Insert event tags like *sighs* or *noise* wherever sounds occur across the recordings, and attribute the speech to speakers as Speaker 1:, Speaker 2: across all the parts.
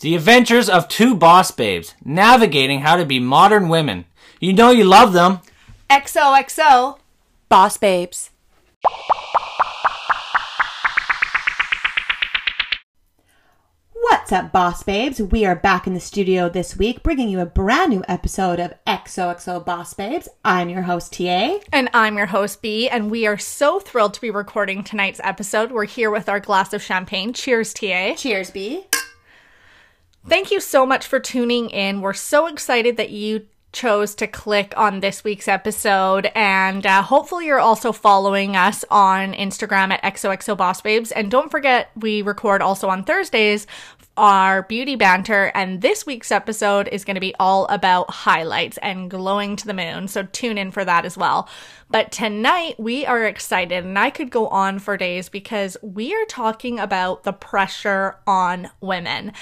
Speaker 1: The adventures of two boss babes navigating how to be modern women. You know you love them.
Speaker 2: XOXO.
Speaker 3: Boss babes. What's up, boss babes? We are back in the studio this week, bringing you a brand new episode of XOXO Boss Babes. I'm your host, TA.
Speaker 2: And I'm your host, B, and we are so thrilled to be recording tonight's episode. We're here with our glass of champagne. Cheers, TA.
Speaker 3: Cheers, B.
Speaker 2: Thank you so much for tuning in. We're so excited that you chose to click on this week's episode. And uh, hopefully, you're also following us on Instagram at XOXO Boss Babes. And don't forget, we record also on Thursdays our beauty banter. And this week's episode is going to be all about highlights and glowing to the moon. So tune in for that as well. But tonight we are excited, and I could go on for days because we are talking about the pressure on women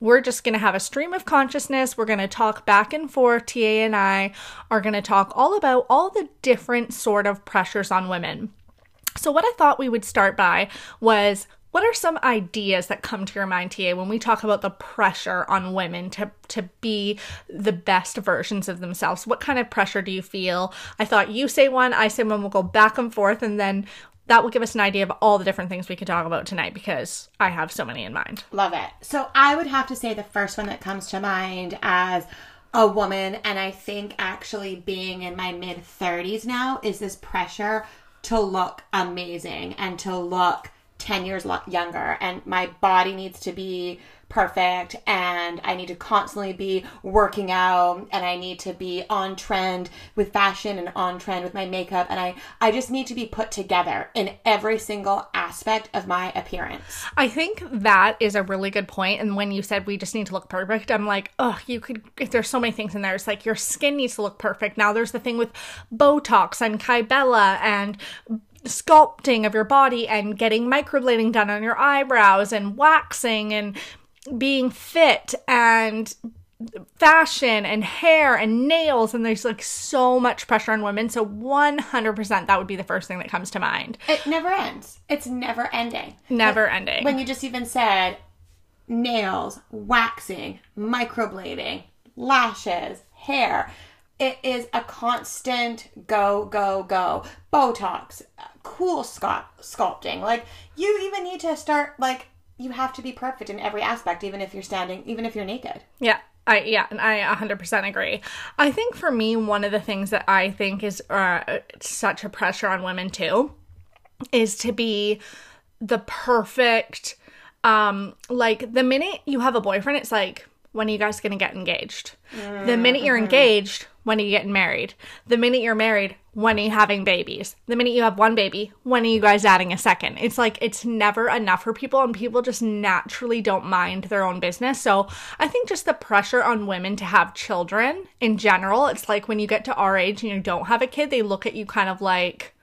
Speaker 2: we're just going to have a stream of consciousness. We're going to talk back and forth. TA and I are going to talk all about all the different sort of pressures on women. So, what I thought we would start by was what are some ideas that come to your mind, TA, when we talk about the pressure on women to, to be the best versions of themselves? What kind of pressure do you feel? I thought you say one, I say one, we'll go back and forth, and then that will give us an idea of all the different things we could talk about tonight because I have so many in mind.
Speaker 3: Love it. So I would have to say the first one that comes to mind as a woman, and I think actually being in my mid 30s now, is this pressure to look amazing and to look 10 years lo- younger. And my body needs to be perfect and I need to constantly be working out and I need to be on trend with fashion and on trend with my makeup and I I just need to be put together in every single aspect of my appearance.
Speaker 2: I think that is a really good point and when you said we just need to look perfect I'm like oh you could there's so many things in there it's like your skin needs to look perfect. Now there's the thing with Botox and Kybella and sculpting of your body and getting microblading done on your eyebrows and waxing and being fit and fashion and hair and nails and there's like so much pressure on women. So 100% that would be the first thing that comes to mind.
Speaker 3: It never ends. It's never ending.
Speaker 2: Never like, ending.
Speaker 3: when you just even said nails waxing microblading lashes hair it is a constant go go go. Botox cool sculpting. Like you even need to start like you have to be perfect in every aspect, even if you're standing, even if you're naked.
Speaker 2: Yeah. I yeah, and I 100% agree. I think for me one of the things that I think is uh, such a pressure on women too is to be the perfect um like the minute you have a boyfriend it's like when are you guys going to get engaged? Mm-hmm. The minute you're engaged, when are you getting married? The minute you're married, when are you having babies? The minute you have one baby, when are you guys adding a second? It's like it's never enough for people, and people just naturally don't mind their own business. So I think just the pressure on women to have children in general, it's like when you get to our age and you don't have a kid, they look at you kind of like,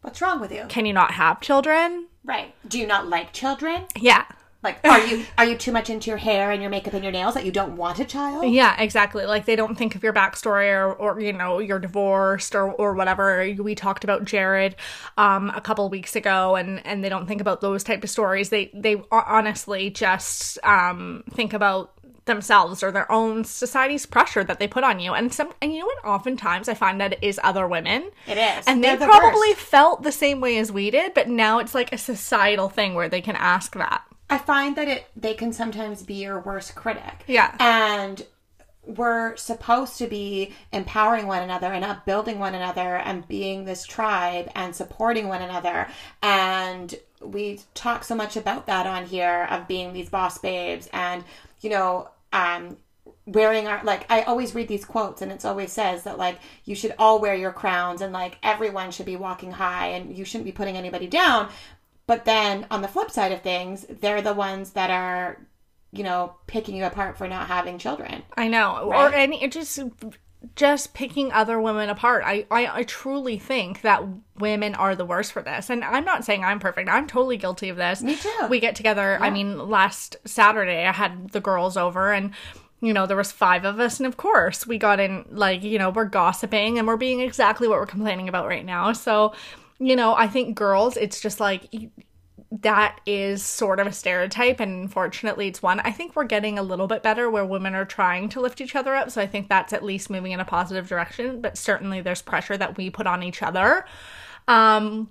Speaker 3: What's wrong with you?
Speaker 2: Can you not have children?
Speaker 3: Right. Do you not like children?
Speaker 2: Yeah.
Speaker 3: Like, are you are you too much into your hair and your makeup and your nails that you don't want a child?
Speaker 2: Yeah, exactly. Like they don't think of your backstory or, or you know you're divorced or or whatever. We talked about Jared um, a couple weeks ago, and and they don't think about those type of stories. They they honestly just um, think about themselves or their own society's pressure that they put on you. And some and you know what oftentimes I find that it is other women.
Speaker 3: It is.
Speaker 2: And They're they the probably worst. felt the same way as we did, but now it's like a societal thing where they can ask that.
Speaker 3: I find that it they can sometimes be your worst critic.
Speaker 2: Yeah.
Speaker 3: And we're supposed to be empowering one another and upbuilding one another and being this tribe and supporting one another. And we talk so much about that on here of being these boss babes and, you know, um, wearing our like I always read these quotes and it's always says that like you should all wear your crowns and like everyone should be walking high and you shouldn't be putting anybody down but then on the flip side of things, they're the ones that are, you know, picking you apart for not having children.
Speaker 2: I know. Right? Or any just just picking other women apart. I, I I truly think that women are the worst for this. And I'm not saying I'm perfect. I'm totally guilty of this.
Speaker 3: Me too.
Speaker 2: We get together, yeah. I mean, last Saturday I had the girls over and you know, there was five of us, and of course, we got in like, you know, we're gossiping and we're being exactly what we're complaining about right now. So you know, I think girls, it's just like that is sort of a stereotype and unfortunately it's one i think we're getting a little bit better where women are trying to lift each other up so i think that's at least moving in a positive direction but certainly there's pressure that we put on each other. Um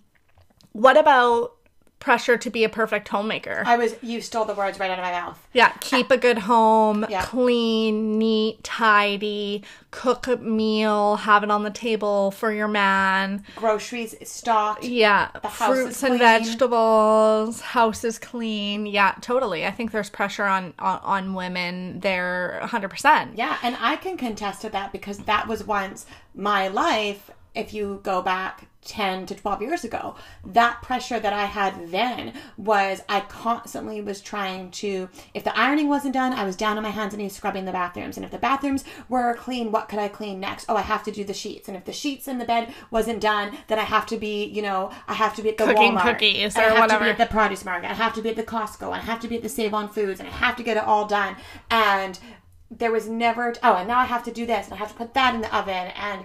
Speaker 2: what about pressure to be a perfect homemaker
Speaker 3: I was you stole the words right out of my mouth.
Speaker 2: yeah keep a good home
Speaker 3: Yeah.
Speaker 2: clean neat tidy cook a meal have it on the table for your man
Speaker 3: Groceries stocked.
Speaker 2: yeah,
Speaker 3: house
Speaker 2: fruits and vegetables, house is clean. Yeah, totally. I think there's pressure on on, on women there 100%.
Speaker 3: Yeah, and I can contest to that because that was once my life. If you go back 10 to 12 years ago, that pressure that I had then was I constantly was trying to, if the ironing wasn't done, I was down on my hands and knees scrubbing the bathrooms. And if the bathrooms were clean, what could I clean next? Oh, I have to do the sheets. And if the sheets in the bed wasn't done, then I have to be, you know, I have to be at the
Speaker 2: Cooking
Speaker 3: Walmart.
Speaker 2: cookies or
Speaker 3: I have to be at the produce market. I have to be at the Costco. I have to be at the Save On Foods. And I have to get it all done. And there was never oh and now i have to do this and i have to put that in the oven and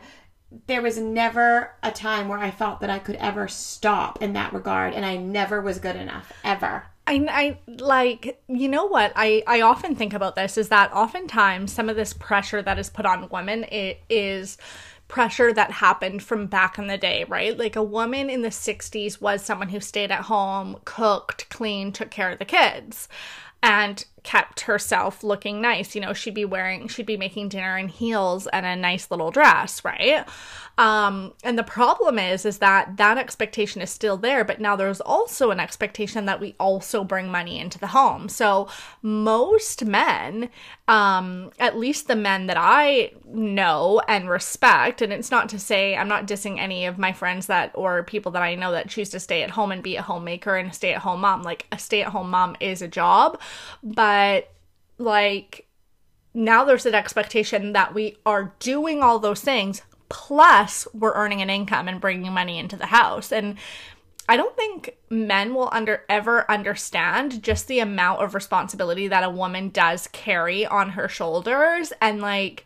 Speaker 3: there was never a time where i felt that i could ever stop in that regard and i never was good enough ever.
Speaker 2: I, I like you know what? I I often think about this is that oftentimes some of this pressure that is put on women it is pressure that happened from back in the day, right? Like a woman in the 60s was someone who stayed at home, cooked, cleaned, took care of the kids. And kept herself looking nice. You know, she'd be wearing, she'd be making dinner in heels and a nice little dress, right? Um, and the problem is, is that that expectation is still there, but now there's also an expectation that we also bring money into the home. So most men, um, at least the men that I know and respect, and it's not to say I'm not dissing any of my friends that or people that I know that choose to stay at home and be a homemaker and a stay at home mom. Like a stay at home mom is a job, but like now there's an expectation that we are doing all those things plus we're earning an income and bringing money into the house. And i don't think men will under ever understand just the amount of responsibility that a woman does carry on her shoulders. And like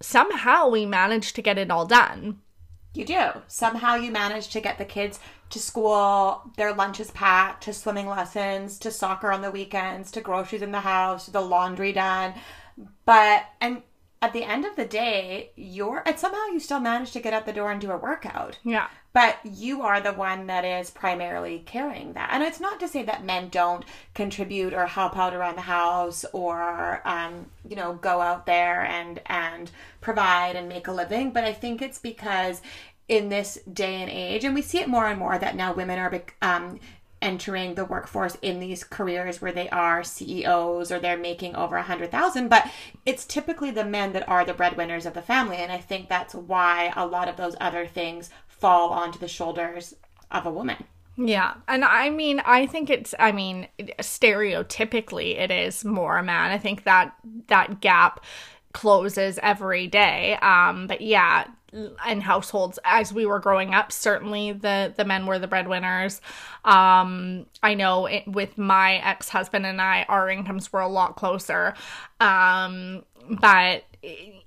Speaker 2: somehow we manage to get it all done.
Speaker 3: You do. Somehow you manage to get the kids to school their lunches packed to swimming lessons to soccer on the weekends to groceries in the house to the laundry done. But and at the end of the day you're and somehow you still manage to get out the door and do a workout.
Speaker 2: Yeah.
Speaker 3: But you are the one that is primarily carrying that. And it's not to say that men don't contribute or help out around the house or um, you know go out there and and provide and make a living. But i think it's because in this day and age and we see it more and more that now women are um, entering the workforce in these careers where they are CEOs or they're making over a hundred thousand, but it's typically the men that are the breadwinners of the family, and I think that's why a lot of those other things fall onto the shoulders of a woman.
Speaker 2: Yeah. And I mean, I think it's, I mean, stereotypically it is more a man. I think that that gap closes every day. Um, but yeah, in households as we were growing up, certainly the the men were the breadwinners. Um, I know it, with my ex husband and I, our incomes were a lot closer. Um, but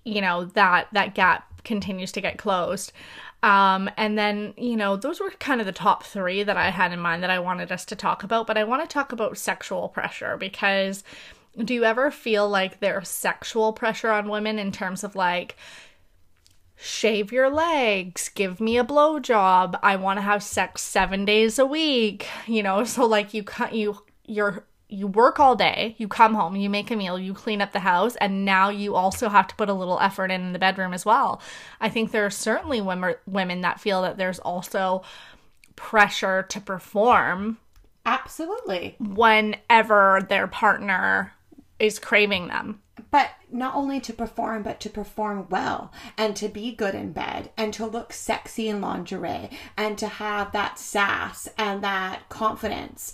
Speaker 2: you know that that gap continues to get closed. Um, and then, you know, those were kind of the top three that I had in mind that I wanted us to talk about. But I want to talk about sexual pressure because do you ever feel like there's sexual pressure on women in terms of like, shave your legs, give me a blowjob, I want to have sex seven days a week, you know? *laughs* So, like, you, you, you're, you work all day, you come home, you make a meal, you clean up the house, and now you also have to put a little effort in, in the bedroom as well. I think there are certainly women women that feel that there's also pressure to perform
Speaker 3: Absolutely.
Speaker 2: whenever their partner is craving them.
Speaker 3: But not only to perform, but to perform well and to be good in bed and to look sexy in lingerie and to have that sass and that confidence.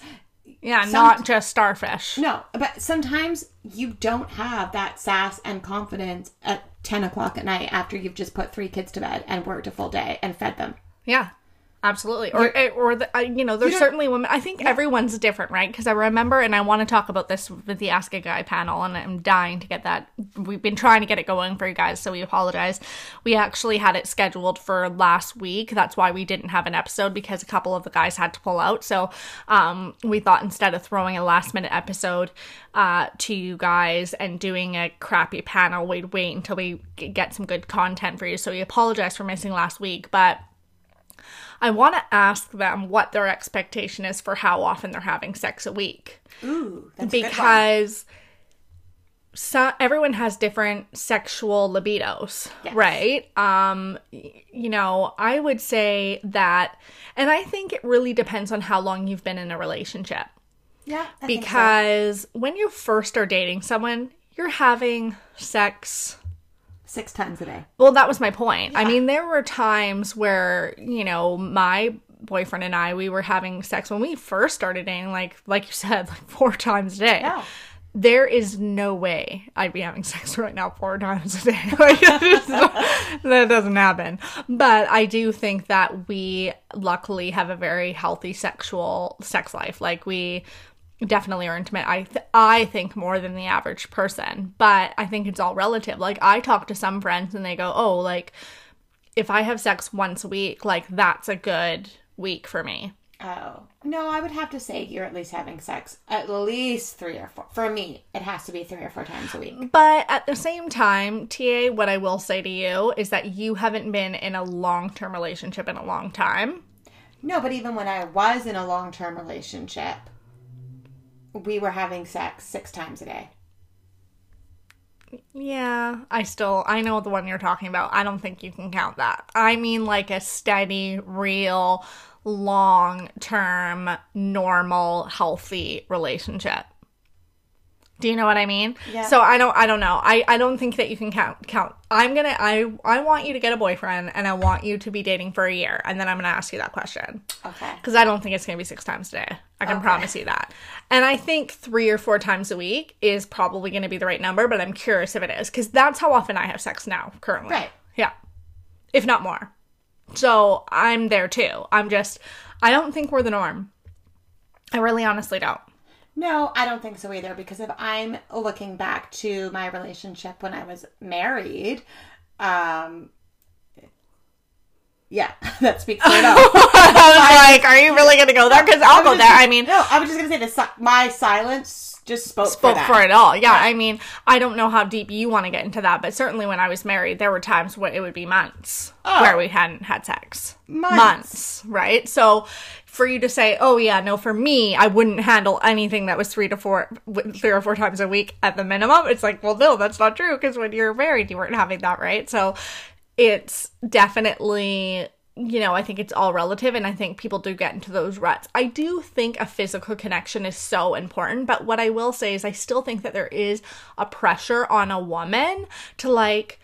Speaker 2: Yeah,
Speaker 3: Some-
Speaker 2: not just starfish.
Speaker 3: No, but sometimes you don't have that sass and confidence at 10 o'clock at night after you've just put three kids to bed and worked a full day and fed them.
Speaker 2: Yeah. Absolutely. Or eh, or the, uh, you know, there's certainly women. I think everyone's different, right? Because I remember, and I want to talk about this with the Ask a Guy panel, and I'm dying to get that. We've been trying to get it going for you guys, so we apologize. We actually had it scheduled for last week. That's why we didn't have an episode because a couple of the guys had to pull out. So um, we thought instead of throwing a last minute episode uh, to you guys and doing a crappy panel, we'd wait until we get some good content for you. So we apologize for missing last week, but. I want to ask them what their expectation is for how often they're having sex a week
Speaker 3: Ooh, that's a good one.
Speaker 2: because so, everyone has different sexual libidos,
Speaker 3: Yes.
Speaker 2: right? Um, you know, I would say that, and I think it really depends on how long you've been in a relationship
Speaker 3: yeah, I think so.
Speaker 2: because when you first are dating someone, you're having sex
Speaker 3: six times a day.
Speaker 2: well, that was my point. I mean, there were times where, you know, my boyfriend and I, we were having sex when we first started dating, like like you said, *laughs* like four times a day.
Speaker 3: Yeah.
Speaker 2: There is no way I'd be having *laughs* sex right now four times a day. *laughs* Like, that doesn't happen. But I do think that we luckily have a very healthy sexual sex life. Like we definitely are intimate. I th- I think more than the average person, but I think it's all relative. Like I talk to some friends and they go, "Oh, like if I have sex once a week, like that's a good week for me."
Speaker 3: Oh no, I would have to say you're at least having sex at least three or four. For me, it has to be three or four times a week.
Speaker 2: But at the same time, TA, what I will say to you is that you haven't been in a long-term relationship in a long time.
Speaker 3: No, but even when I was in a long term relationship, we were having sex six times a day.
Speaker 2: Yeah, I still I know the one you're talking about. I don't think you can count that. I mean like a steady, real, long-term, normal, healthy relationship. Do you know what I mean?
Speaker 3: Yeah.
Speaker 2: So I don't I don't know. I I don't think that you can count count. I'm going to I I want you to get a boyfriend and I want you to be dating for a year and then I'm going to ask you that question
Speaker 3: Okay.
Speaker 2: because I don't think it's going to be six times a day. I can
Speaker 3: Okay.
Speaker 2: promise you that. And I think three or four times a week is probably going to be the right number, but I'm curious if it is because that's how often I have sex now, currently.
Speaker 3: Right.
Speaker 2: Yeah. If not more. So I'm there too. I'm just, I don't think we're the norm. I really honestly don't.
Speaker 3: No, I don't think so either because if I'm looking back to my relationship when I was married, um yeah, *laughs* that speaks for it all.
Speaker 2: I was like, are you really going to go there? Because I'll go there. I mean,
Speaker 3: no, I was just gonna say the si- my silence just spoke,
Speaker 2: spoke
Speaker 3: for that.
Speaker 2: for it all. Yeah, I mean, I don't know how deep you want to get into that, but certainly when I was married, there were times where it would be months where we hadn't had sex.
Speaker 3: Months.
Speaker 2: right? So for you to say, "Oh yeah, no, for me, I wouldn't handle anything that was three to four, three or four times a week at the minimum," it's like, well, no, that's not true because when you're married, you weren't having that, right? So it's definitely you know, I think it's all relative and I think people do get into those ruts. I do think a physical connection is so important, but what I will say is I still think that there is a pressure on a woman to like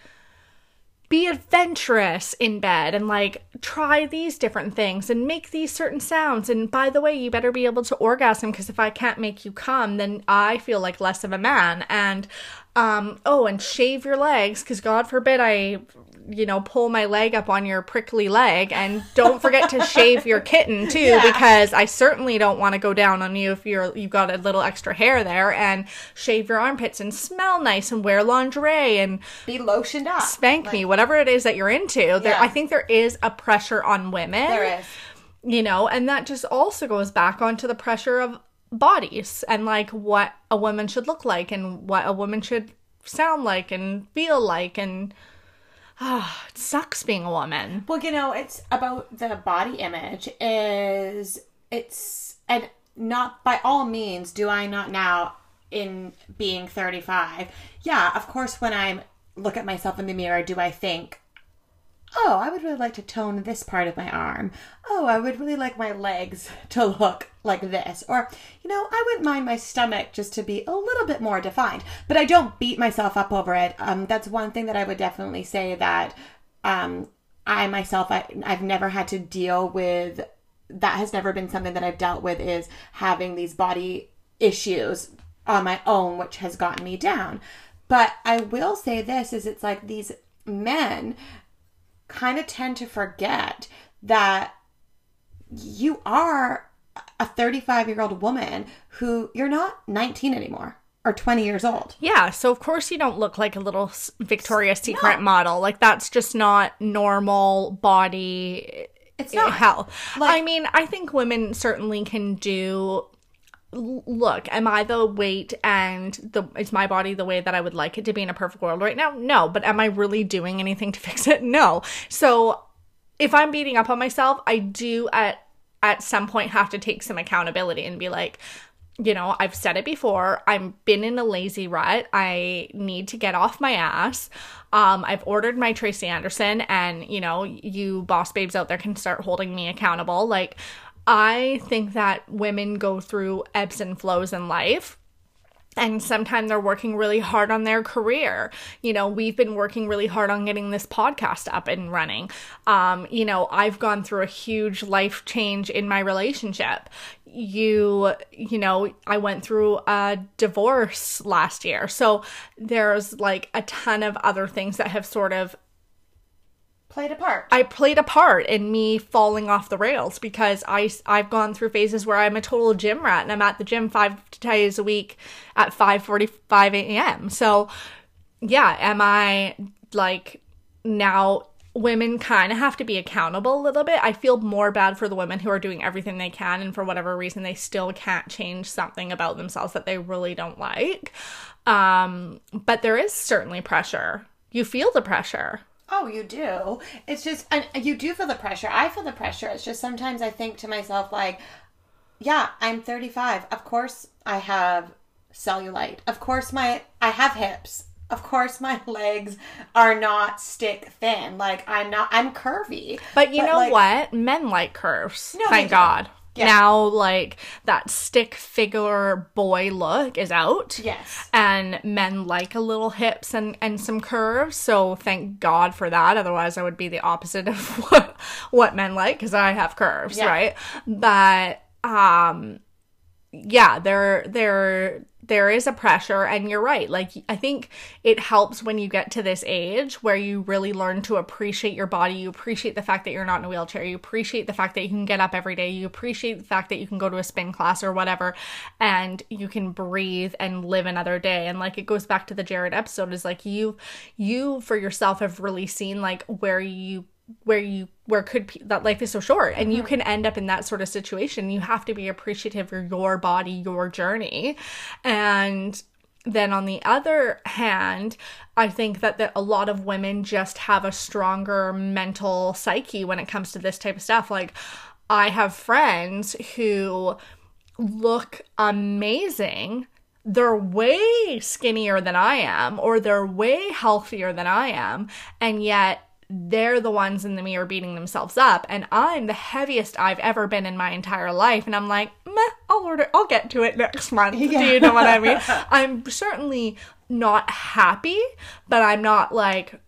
Speaker 2: be adventurous in bed and like try these different things and make these certain sounds. And by the way, you better be able to orgasm because if I can't make you come, then I feel like less of a man. And um, oh, and shave your legs because God forbid I, you know, pull my leg up on your prickly leg. And don't forget to shave your kitten too *laughs* because I certainly don't want to go down on you if you're you've got a little extra hair there. And shave your armpits and smell nice and wear lingerie and
Speaker 3: Be lotioned up.
Speaker 2: spank me, whatever it is that you're into. There,
Speaker 3: Yeah.
Speaker 2: I think there is a pressure on women.
Speaker 3: There is.
Speaker 2: You know, and that just also goes back onto the pressure of bodies and like what a woman should look like and what a woman should sound like and feel like and ah, *sighs* it sucks being a woman.
Speaker 3: Well, you know, it's about the body image is it's and not by all means do I not now in being 35. Yeah, of course when I'm look at myself in the mirror do I think Oh, I would really like to tone this part of my arm. Oh, I would really like my legs *laughs* to look like this. Or, you know, I wouldn't mind my stomach just to be a little bit more defined. But I don't beat myself up over it. Um, that's one thing that I would definitely say that um, I myself, I, I've never had to deal with. That has never been something that I've dealt with is having these body issues on my own, which has gotten me down. But I will say this is it's like these men kind of tend to forget that you are a 35 year old woman who you're not 19 anymore or 20 years old.
Speaker 2: Yeah, so of course you don't look like a little Victoria's Secret model. Like that's just not normal body
Speaker 3: It's eh, not.
Speaker 2: hell.
Speaker 3: Like-
Speaker 2: I mean, I think women certainly can do look, am I the weight and the is my body the way that I would like it to be in a perfect world right now? No, but am I really doing anything to *laughs* fix it? No. So if I'm beating up on myself, I do at at some point have to take some accountability and be like, you know, I've said it before. I've been in a lazy rut. I need to get off my ass. Um, I've ordered my Tracy Anderson, and you know, you boss babes out there can start holding me accountable. Like, I think that women go through ebbs and flows in life and sometimes they're working really hard on their career. You know, we've been working really hard on getting this podcast up and running. Um, you know, I've gone through a huge life change in my relationship. You, you know, I went through a divorce last year. So there's like a ton of other things that have sort of
Speaker 3: Played a part.
Speaker 2: I played a part in me falling off the rails because I I've gone through phases where I'm a total gym rat and I'm at the gym five days a week at 5:45 a.m. So yeah, am I like now women kind of have to be accountable a little bit. I feel more bad for the women who are doing everything they can and for whatever reason they still can't change something about themselves that they really don't like. Um but there is certainly pressure. You feel the pressure.
Speaker 3: Oh, you do. It's just, and you do feel the pressure. I feel the pressure. It's just sometimes I think to myself, like, yeah, I'm 35. Of course, I have cellulite. Of course, my I have hips. Of course, my *laughs* legs are not stick thin. Like I'm not. I'm curvy.
Speaker 2: But you know
Speaker 3: like,
Speaker 2: what? Men like curves.
Speaker 3: No,
Speaker 2: thank. God.
Speaker 3: Yeah.
Speaker 2: Now, like that stick figure boy look is out.
Speaker 3: Yes.
Speaker 2: And men like a little hips and, and some curves. So thank God for that. Otherwise, I would be the opposite of *laughs* what, what men like because I have curves,
Speaker 3: Yeah.
Speaker 2: right? But, um, yeah, there, there, there is a pressure, and you're right. Like, I think it helps when you get to this age where you really learn to appreciate your body. You appreciate the fact that you're not in a wheelchair. You appreciate the fact that you can get up every day. You appreciate the fact that you can go to a spin class or whatever, and you can breathe and live another day. And like, it goes back to the Jared episode is like, you, you for yourself have really seen like where you where you where could pe- that life is so short and you mm-hmm. can end up in that sort of situation. You have to be appreciative of your body your journey. And then on the other hand i think that, that a lot of women just have a stronger mental psyche when it comes to this type of stuff. Like i have friends who look amazing. They're way skinnier than I am, or they're way healthier than I am, and yet they're the ones in the mirror beating themselves up, and I'm the heaviest I've ever been in my entire life, and I'm like, meh, I'll order, I'll get to it next month. Do you know what I mean? *laughs* I'm certainly not happy, but I'm not like,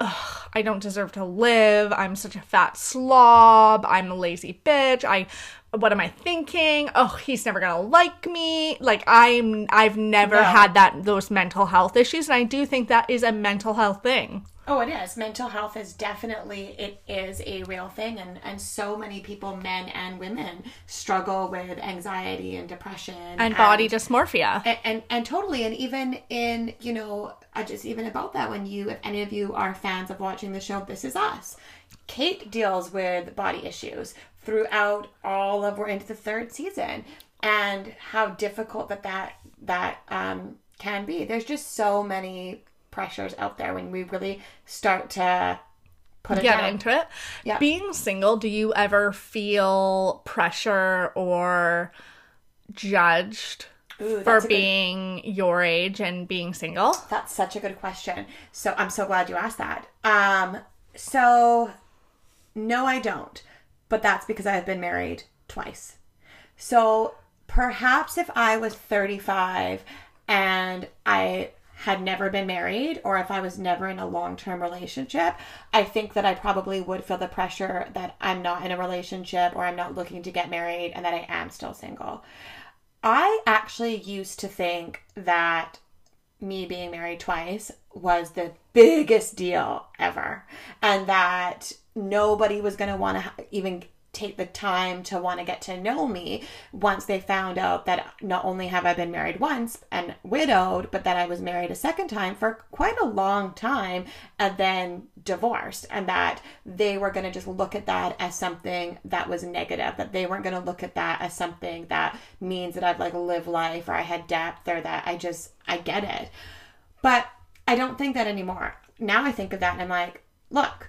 Speaker 2: ugh, I don't deserve to live. I'm such a fat slob. I'm a lazy bitch. I what am I thinking? Oh, he's never gonna like me. Like I'm I've never
Speaker 3: No.
Speaker 2: had that those mental health issues and I do think that is a mental health thing.
Speaker 3: Oh, it is. Mental health is definitely it is a real thing, and and so many people, men and women, struggle with anxiety and depression
Speaker 2: And body dysmorphia.
Speaker 3: and, and and totally and even in you know I just even about that when you if any of you are fans of watching the show this is us kate deals with body issues throughout all of we're into the third season and how difficult that that that um can be there's just so many pressures out there when we really start to put it
Speaker 2: Get
Speaker 3: down
Speaker 2: into it.
Speaker 3: Yeah.
Speaker 2: Being single, do you ever feel pressure or judged
Speaker 3: Ooh,
Speaker 2: for
Speaker 3: a good-
Speaker 2: being your age and being single?
Speaker 3: That's such a good question. So I'm so glad you asked that. Um, so no, I don't. But that's because I have been married twice. So perhaps if I was 35 and I had never been married or if I was never in a long-term relationship, I think that I probably would feel the pressure that I'm not in a relationship or I'm not looking to get married and that I am still single. I actually used to think that me being married twice was the biggest deal ever and that nobody was going to want to even take the time to want to get to know me once they found out that not only have I been married once and widowed, but that I was married a second time for quite a long time and then divorced, and that they were going to just look at that as something that was negative, that they weren't going to look at that as something that means that I've like lived life or I had depth or that I just, I get it. But I don't think that anymore. Now I think of that and I'm like, look,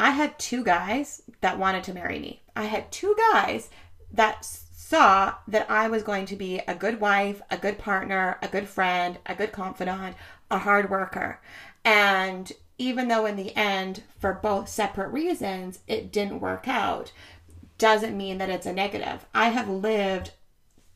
Speaker 3: I had two guys that wanted to marry me. I had two guys that saw that I was going to be a good wife, a good partner, a good friend, a good confidant, a hard worker. And even though in the end, for both separate reasons, it didn't work out, doesn't mean that it's a negative. I have lived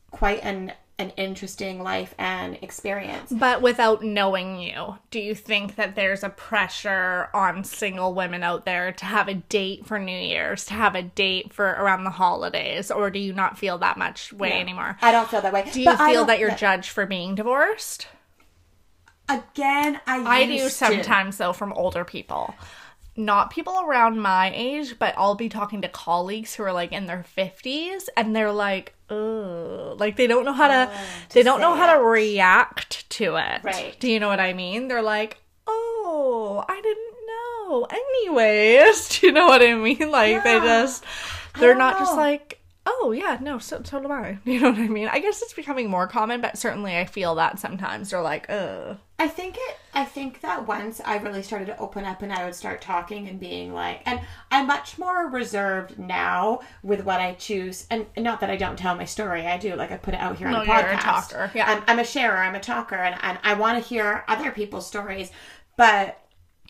Speaker 3: quite an an interesting life and experience.
Speaker 2: But without knowing you, do you think that there's a pressure on single women out there to have a date for New Year's, to have a date for around the holidays, or do you not feel that much way
Speaker 3: Yeah.
Speaker 2: anymore?
Speaker 3: I don't feel that way.
Speaker 2: Do you
Speaker 3: But
Speaker 2: feel that you're judged for being divorced?
Speaker 3: again? I
Speaker 2: I do
Speaker 3: used to.
Speaker 2: sometimes though from older people. Not people around my age, but I'll be talking to colleagues who are like in their 50s and they're like, ugh. Like they don't know how to, they don't know how to react to it.
Speaker 3: Right.
Speaker 2: Do you know what I mean? They're like, oh, I didn't know. Anyways, *laughs* do you know what I mean? Like they just, they're not just like, oh yeah, no, so, so do I. *laughs* You know what I mean? I guess it's becoming more common, but certainly I feel that sometimes they're like, ugh.
Speaker 3: I think it. I think that once I really started to open up and I would start talking and being like, and I'm much more reserved now with what I choose. And not that I don't tell my story, I do. Like I put it out here
Speaker 2: No,
Speaker 3: on
Speaker 2: you're
Speaker 3: podcast.
Speaker 2: a talker, yeah.
Speaker 3: I'm, I'm a sharer. I'm a talker, and and I want to hear other people's stories, but.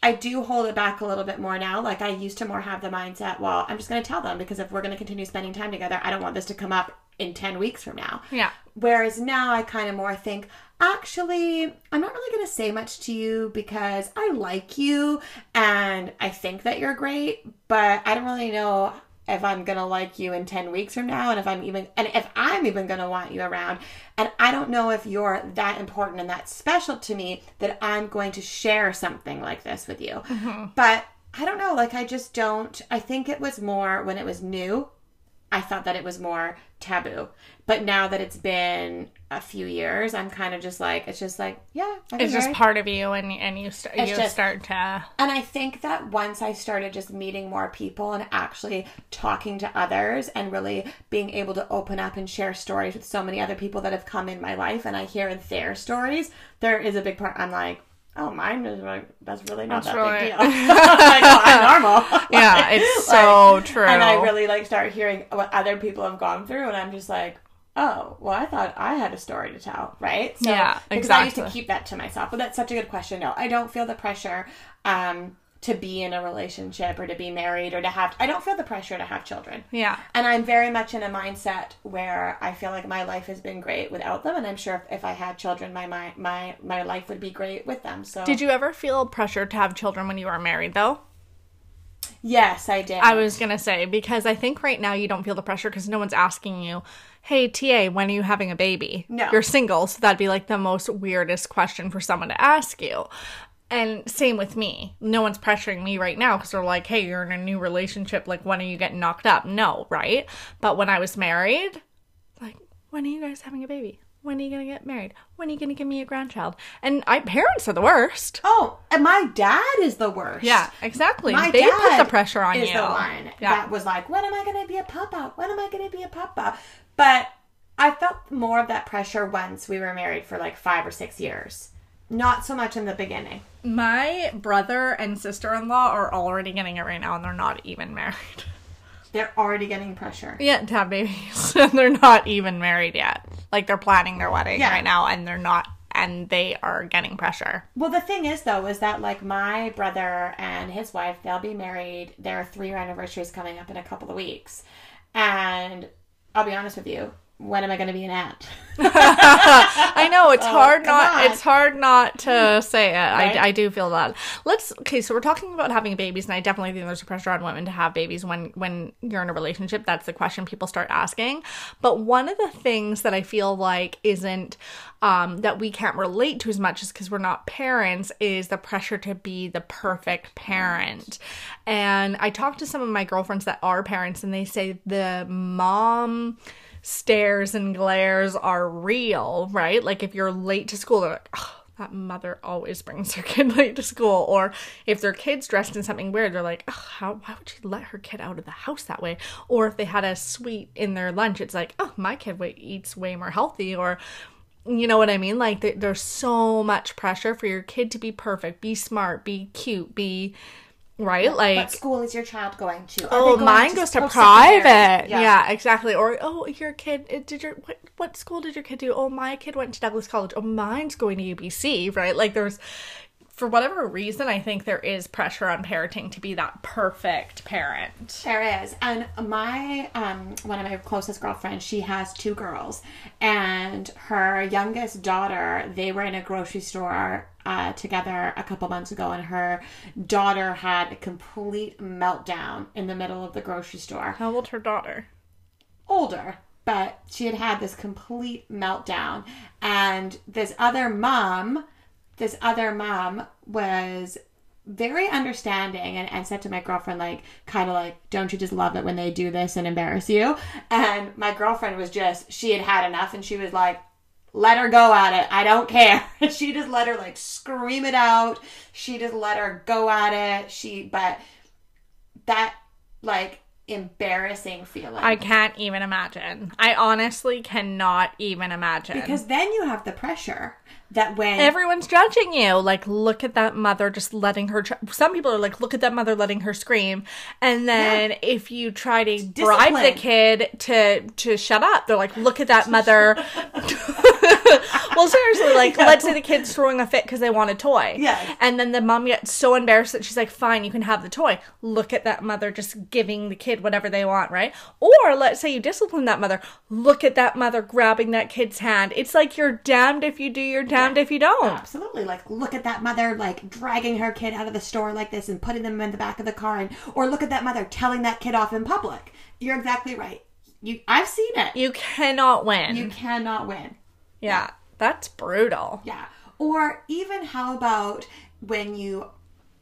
Speaker 3: I do hold it back a little bit more now. Like I used to more have the mindset, well, I'm just going to tell them because if we're going to continue spending time together, I don't want this to come up in 10 weeks from now.
Speaker 2: Yeah.
Speaker 3: Whereas now I kind of more think, actually, I'm not really going to say much to you because I like you and I think that you're great, but I don't really know if I'm to like you in 10 weeks from now and if I'm even and if I'm even to want you around. And I don't know if you're that important and that special to me that I'm going to share something like this with you. Mm-hmm. But I don't know, like I just don't I think it was more when it was new I thought that it was more taboo. But now that it's been a few years, I'm kind of just like, it's just like, yeah,
Speaker 2: it's just part of you and and you start you
Speaker 3: just-
Speaker 2: start to
Speaker 3: And I think that once I started just meeting more people and actually talking to others and really being able to open up and share stories with so many other people that have come in my life and I hear their stories, there is a big part. I'm like, oh, mine is like, that's really not
Speaker 2: That's
Speaker 3: that
Speaker 2: really-
Speaker 3: big deal. *laughs* *laughs* like, oh, I'm normal. *laughs*
Speaker 2: Yeah, it's so true.
Speaker 3: And I really like start hearing what other people have gone through, and I'm just like, oh, well, I thought I had a story to tell, right? So,
Speaker 2: Yeah,
Speaker 3: because I used to keep that to myself. But that's such a good question. No, I don't feel the pressure um, to be in a relationship or to be married or to have. I don't feel the pressure to have children.
Speaker 2: yeah.
Speaker 3: And I'm very much in a mindset where I feel like my life has been great without them, and I'm sure if, if I had children, my my my my life would be great with them. So
Speaker 2: Did you ever feel pressure to have children when you were married though?
Speaker 3: Yes, I did.
Speaker 2: I was going to say because I think right now you don't feel the pressure cuz no one's asking you, "Hey TA, when are you having a baby?"
Speaker 3: No.
Speaker 2: You're single, so that'd be like the most weirdest question for someone to ask you. And same with me. No one's pressuring me right now because they're like, hey, you're in a new relationship. Like, when are you getting knocked up? No, right? But when I was married, like, when are you guys having a baby? When are you going to get married? When are you going to give me a grandchild? And I parents are the worst.
Speaker 3: Oh, and my dad is the worst.
Speaker 2: Yeah, exactly.
Speaker 3: My
Speaker 2: they put
Speaker 3: dad
Speaker 2: the pressure on
Speaker 3: is
Speaker 2: you.
Speaker 3: the one
Speaker 2: Yeah.
Speaker 3: that was like, when am I going to be a papa? When am I going to be a papa? But I felt more of that pressure once we were married for like five or six years. Not so much in the beginning.
Speaker 2: My brother and sister in law are already getting it right now, and they're not even married.
Speaker 3: They're already getting pressure.
Speaker 2: Yeah, to have babies, *laughs* and they're not even married yet. Like they're planning their wedding
Speaker 3: Yeah.
Speaker 2: right now, and they're not, and they are getting pressure.
Speaker 3: Well, the thing is, though, is that like my brother and his wife, they'll be married. Their three year anniversary is coming up in a couple of weeks. And I'll be honest with you, when am I going to be an aunt? *laughs*
Speaker 2: I know it's hard not
Speaker 3: on.
Speaker 2: it's hard not to say it.
Speaker 3: Right?
Speaker 2: I, I do feel that. Let's okay, so we're talking about having babies, and I definitely think there's a pressure on women to have babies when when you're in a relationship. That's the question people start asking. But one of the things that I feel like isn't um, that we can't relate to as much is because we're not parents is the pressure to be the perfect parent. And I talked to some of my girlfriends that are parents, and they say the mom stares and glares are real, right? Like if you're late to school, they're like, oh, that mother always brings her *laughs* kid late to school. Or if their kid's dressed in something weird, they're like, oh, how, why would she let her kid out of the house that way? Or if they had a sweet in their lunch, it's like, oh, my kid eats way more healthy. Or you know what I mean? Like th- there's so much pressure for your kid to be perfect, be smart, be cute, be right. Like
Speaker 3: what school is your child going to? Are
Speaker 2: Oh,
Speaker 3: going
Speaker 2: mine goes to private. Yeah. exactly. Or oh, your kid did your what, what school did your kid do? Oh, my kid went to Douglas College. Oh, mine's going to UBC. Right? Like there's for whatever reason, I think there is pressure on parenting to be that perfect parent.
Speaker 3: There is, and my um, one of my closest girlfriends, she has two girls, and her youngest daughter, they were in a grocery store uh, together a couple months ago, and her daughter had a complete meltdown in the middle of the grocery store.
Speaker 2: How old her daughter?
Speaker 3: older, but she had had this complete meltdown. And this other mom, this other mom was very understanding and, and said to my girlfriend, like, kind of like, don't you just love it when they do this and embarrass you? And my girlfriend was just, she had had enough and she was like, let her go at it. I don't care. *laughs* she just let her like scream it out. She just let her go at it. She, but that like embarrassing feeling.
Speaker 2: I can't even imagine. I honestly cannot even imagine.
Speaker 3: Because then you have the pressure that when
Speaker 2: Everyone's judging you. Like, look at that mother just letting her. Tr- Some people are like, look at that mother letting her scream. And then if you try to bribe the kid to to shut up, they're like, look at that *laughs* mother. *laughs* well, seriously, like, let's say the kid's throwing a fit because they want a toy.
Speaker 3: yeah
Speaker 2: And then the mom gets so embarrassed that she's like, fine, you can have the toy. Look at that mother just giving the kid whatever they want, right? Or let's say you discipline that mother. Look at that mother grabbing that kid's hand. It's like you're damned if you do, damned if you don't.
Speaker 3: absolutely like look at that mother like dragging her kid out of the store like this and putting them in the back of the car and or look at that mother telling that kid off in public. You're exactly right. You I've seen it.
Speaker 2: You cannot win.
Speaker 3: You cannot win.
Speaker 2: yeah, that's brutal.
Speaker 3: Yeah. Or even how about when you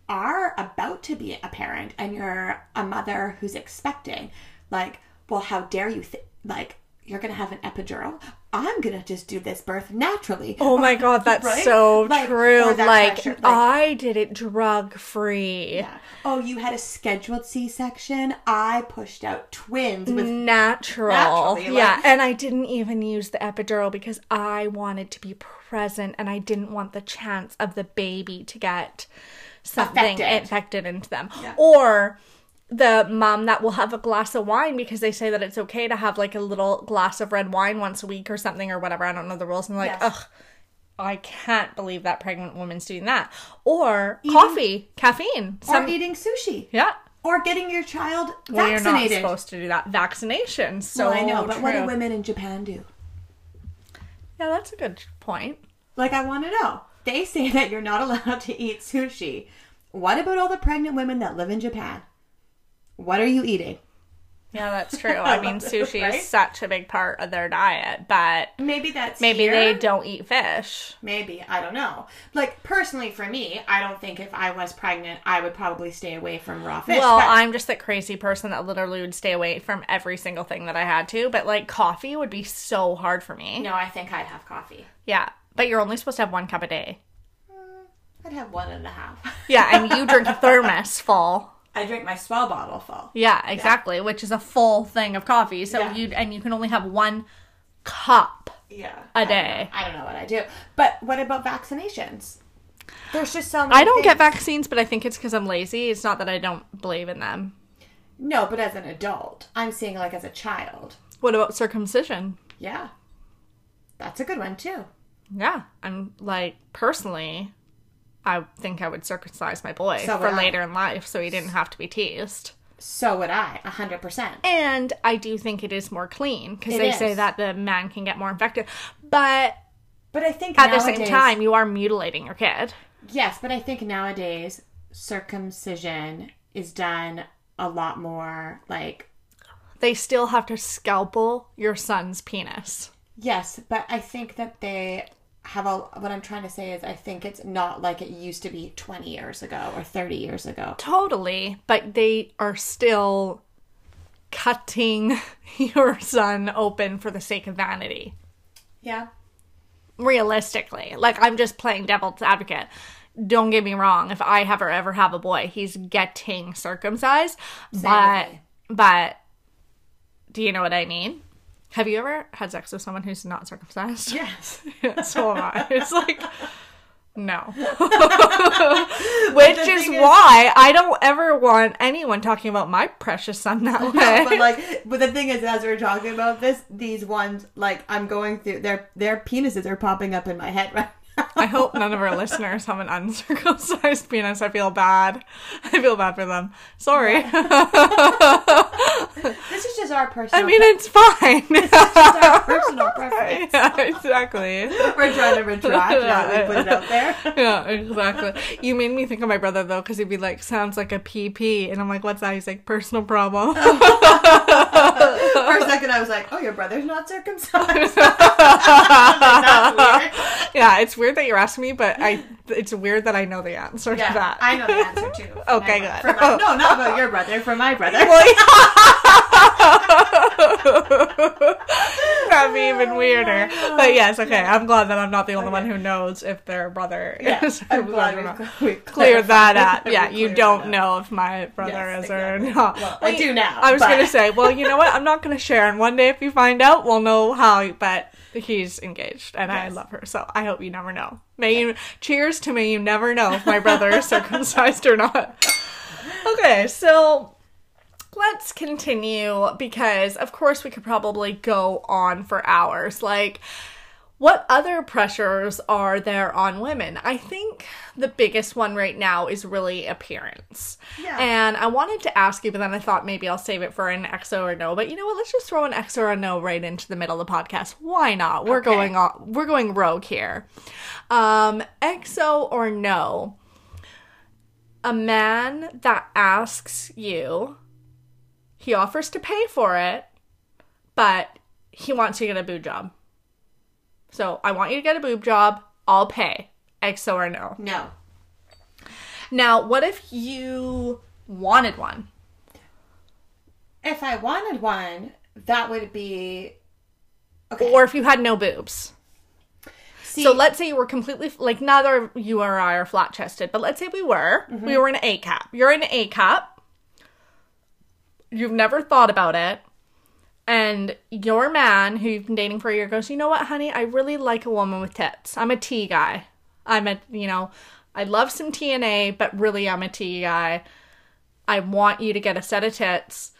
Speaker 3: are about to be a parent and you're a mother who's expecting, like, well, how dare you think, like, you're going to have an epidural? I'm to just do this birth naturally.
Speaker 2: Oh my god, that's
Speaker 3: Right?
Speaker 2: so
Speaker 3: Like,
Speaker 2: true. Like,
Speaker 3: like-
Speaker 2: I did it drug free.
Speaker 3: Yeah. Oh, you had a scheduled C section? I pushed out twins with.
Speaker 2: Natural.
Speaker 3: Like-
Speaker 2: yeah, and I didn't even use the epidural because I wanted to be present and I didn't want the chance of the baby to get something
Speaker 3: Affected.
Speaker 2: infected into them.
Speaker 3: Yeah.
Speaker 2: Or the mom that will have a glass of wine because they say that it's okay to have like a little glass of red wine once a week or something or whatever. I don't know the rules. And like,
Speaker 3: Yes.
Speaker 2: ugh, I can't believe that pregnant woman's doing that. Or coffee, caffeine.
Speaker 3: Or
Speaker 2: Some,
Speaker 3: eating sushi.
Speaker 2: yeah.
Speaker 3: Or getting your child
Speaker 2: Well, you're not
Speaker 3: vaccinated.
Speaker 2: supposed to do that. Vaccination. So
Speaker 3: well, I know, but what do women in Japan do?
Speaker 2: Yeah, that's a good point.
Speaker 3: Like, I want to know. They say *laughs* that you're not allowed to eat sushi. What about all the pregnant women that live in Japan? What are you eating?
Speaker 2: Yeah, that's true. *laughs* I mean, sushi
Speaker 3: Right?
Speaker 2: is such a big part of their diet, but
Speaker 3: Maybe that's
Speaker 2: maybe
Speaker 3: here.
Speaker 2: they don't eat fish.
Speaker 3: Maybe I don't know. Like personally, for me, I don't think if I was pregnant, I would probably stay away from raw fish.
Speaker 2: Well,
Speaker 3: but-
Speaker 2: I'm just that crazy person that literally would stay away from every single thing that I had to, but like coffee would be so hard for me.
Speaker 3: no, I think I'd have coffee.
Speaker 2: Yeah, but you're only supposed to have one cup a day.
Speaker 3: Mm, I'd have one and a half.
Speaker 2: Yeah, and you drink a *laughs* thermos full.
Speaker 3: I drink my S'well bottle full.
Speaker 2: Yeah, exactly, which is a full thing of coffee. So
Speaker 3: Yeah.
Speaker 2: you and you can only have one cup.
Speaker 3: Yeah,
Speaker 2: A
Speaker 3: I don't
Speaker 2: day.
Speaker 3: I don't know what I do. But what about vaccinations? There's just so many.
Speaker 2: I don't get vaccines, but I think it's because I'm lazy. It's not that I don't believe in them.
Speaker 3: No, but as an adult, I'm seeing like as a child.
Speaker 2: What about circumcision?
Speaker 3: Yeah, that's a good one too.
Speaker 2: Yeah, I'm like personally, I think I would circumcise my boy
Speaker 3: So
Speaker 2: for
Speaker 3: would I.
Speaker 2: later in life, so he didn't have to be teased.
Speaker 3: so would I, a hundred percent.
Speaker 2: And I do think it is more clean because they say that the man can get more infected. But
Speaker 3: But I think
Speaker 2: at the same time, you are mutilating your kid.
Speaker 3: yes, but I think nowadays circumcision is done a lot more like
Speaker 2: They still have to scalpel your son's penis.
Speaker 3: yes, but I think that they have a what I'm trying to say is I think it's not like it used to be 20 years ago or 30 years ago.
Speaker 2: Totally. But they are still cutting *laughs* your son open for the sake of vanity.
Speaker 3: Yeah.
Speaker 2: realistically like i'm just playing devil's advocate don't get me wrong if i ever ever have a boy he's getting circumcised but but do you know what i mean have you ever had sex with someone who's not circumcised
Speaker 3: Yes. *laughs*
Speaker 2: so am i it's like no *laughs* *laughs* which is why i don't ever want anyone talking about my precious son that way
Speaker 3: but like, but the thing is, as we're talking about this, these ones, like, I'm going through their their penises are popping up in my head right.
Speaker 2: I hope none of our listeners have an uncircumcised *laughs* penis. I feel bad. I feel bad for them. Sorry. *laughs*
Speaker 3: This is just our personal.
Speaker 2: I mean, it's fine.
Speaker 3: just our personal *laughs* preference.
Speaker 2: yeah, exactly.
Speaker 3: We're trying to retract that we put it out there.
Speaker 2: Yeah, exactly. You made me think of my brother though, because he'd be like, "Sounds like a PP," and I'm like, "What's that?" He's like, "Personal problem." *laughs*
Speaker 3: For a second, I was like, "Oh, your brother's not circumcised." Weird. *laughs* *laughs*
Speaker 2: yeah, it's weird that you're asking me, but I. It's weird that I know the answer to that.
Speaker 3: I know the answer too.
Speaker 2: Okay,
Speaker 3: my-
Speaker 2: good.
Speaker 3: my- no, not about your brother. For my brother. *laughs*
Speaker 2: That'd be even oh weirder. But yes, okay. I'm glad that I'm not the only one who knows if their brother
Speaker 3: Yeah, *laughs*
Speaker 2: is.
Speaker 3: I'm glad we've, we've *laughs*
Speaker 2: Cleared that up. Yeah, you don't know if my brother
Speaker 3: Yes,
Speaker 2: is or not.
Speaker 3: Well, I do now,
Speaker 2: I was
Speaker 3: but-
Speaker 2: gonna say, well, you know what? I'm not gonna share, and one day if you find out, we'll know how. But he's engaged, and I love her, so I hope you never know. May you cheers to me. You never know if my brother is circumcised or not. Okay, so let's continue because, of course, we could probably go on for hours. Like, what other pressures are there on women? I think the biggest one right now is really appearance.
Speaker 3: Yeah.
Speaker 2: And I wanted to ask you, but then I thought maybe I'll save it for an XO or no. But you know what? Let's just throw an XO or no right into the middle of the podcast. Why not? We're
Speaker 3: Okay.
Speaker 2: going on. We're going rogue here. Um, XO or no? A man that asks you, he offers to pay for it, but he wants you to get a boob job. So I want you to get a boob job. I'll pay. XO or no.
Speaker 3: No.
Speaker 2: Now, what if you wanted one?
Speaker 3: If I wanted one, that would be okay.
Speaker 2: Or if you had no boobs.
Speaker 3: See,
Speaker 2: So let's say you were completely like neither you or I are flat chested, but let's say we were. Mm-hmm. We were in an A cup. You're in an A cup. You've never thought about it. And your man who you've been dating for a year goes, you know what, honey, I really like a woman with tits. I'm a T guy. I'm a you know, I love some TNA, but really I'm a T guy. I want you to get a set of tits.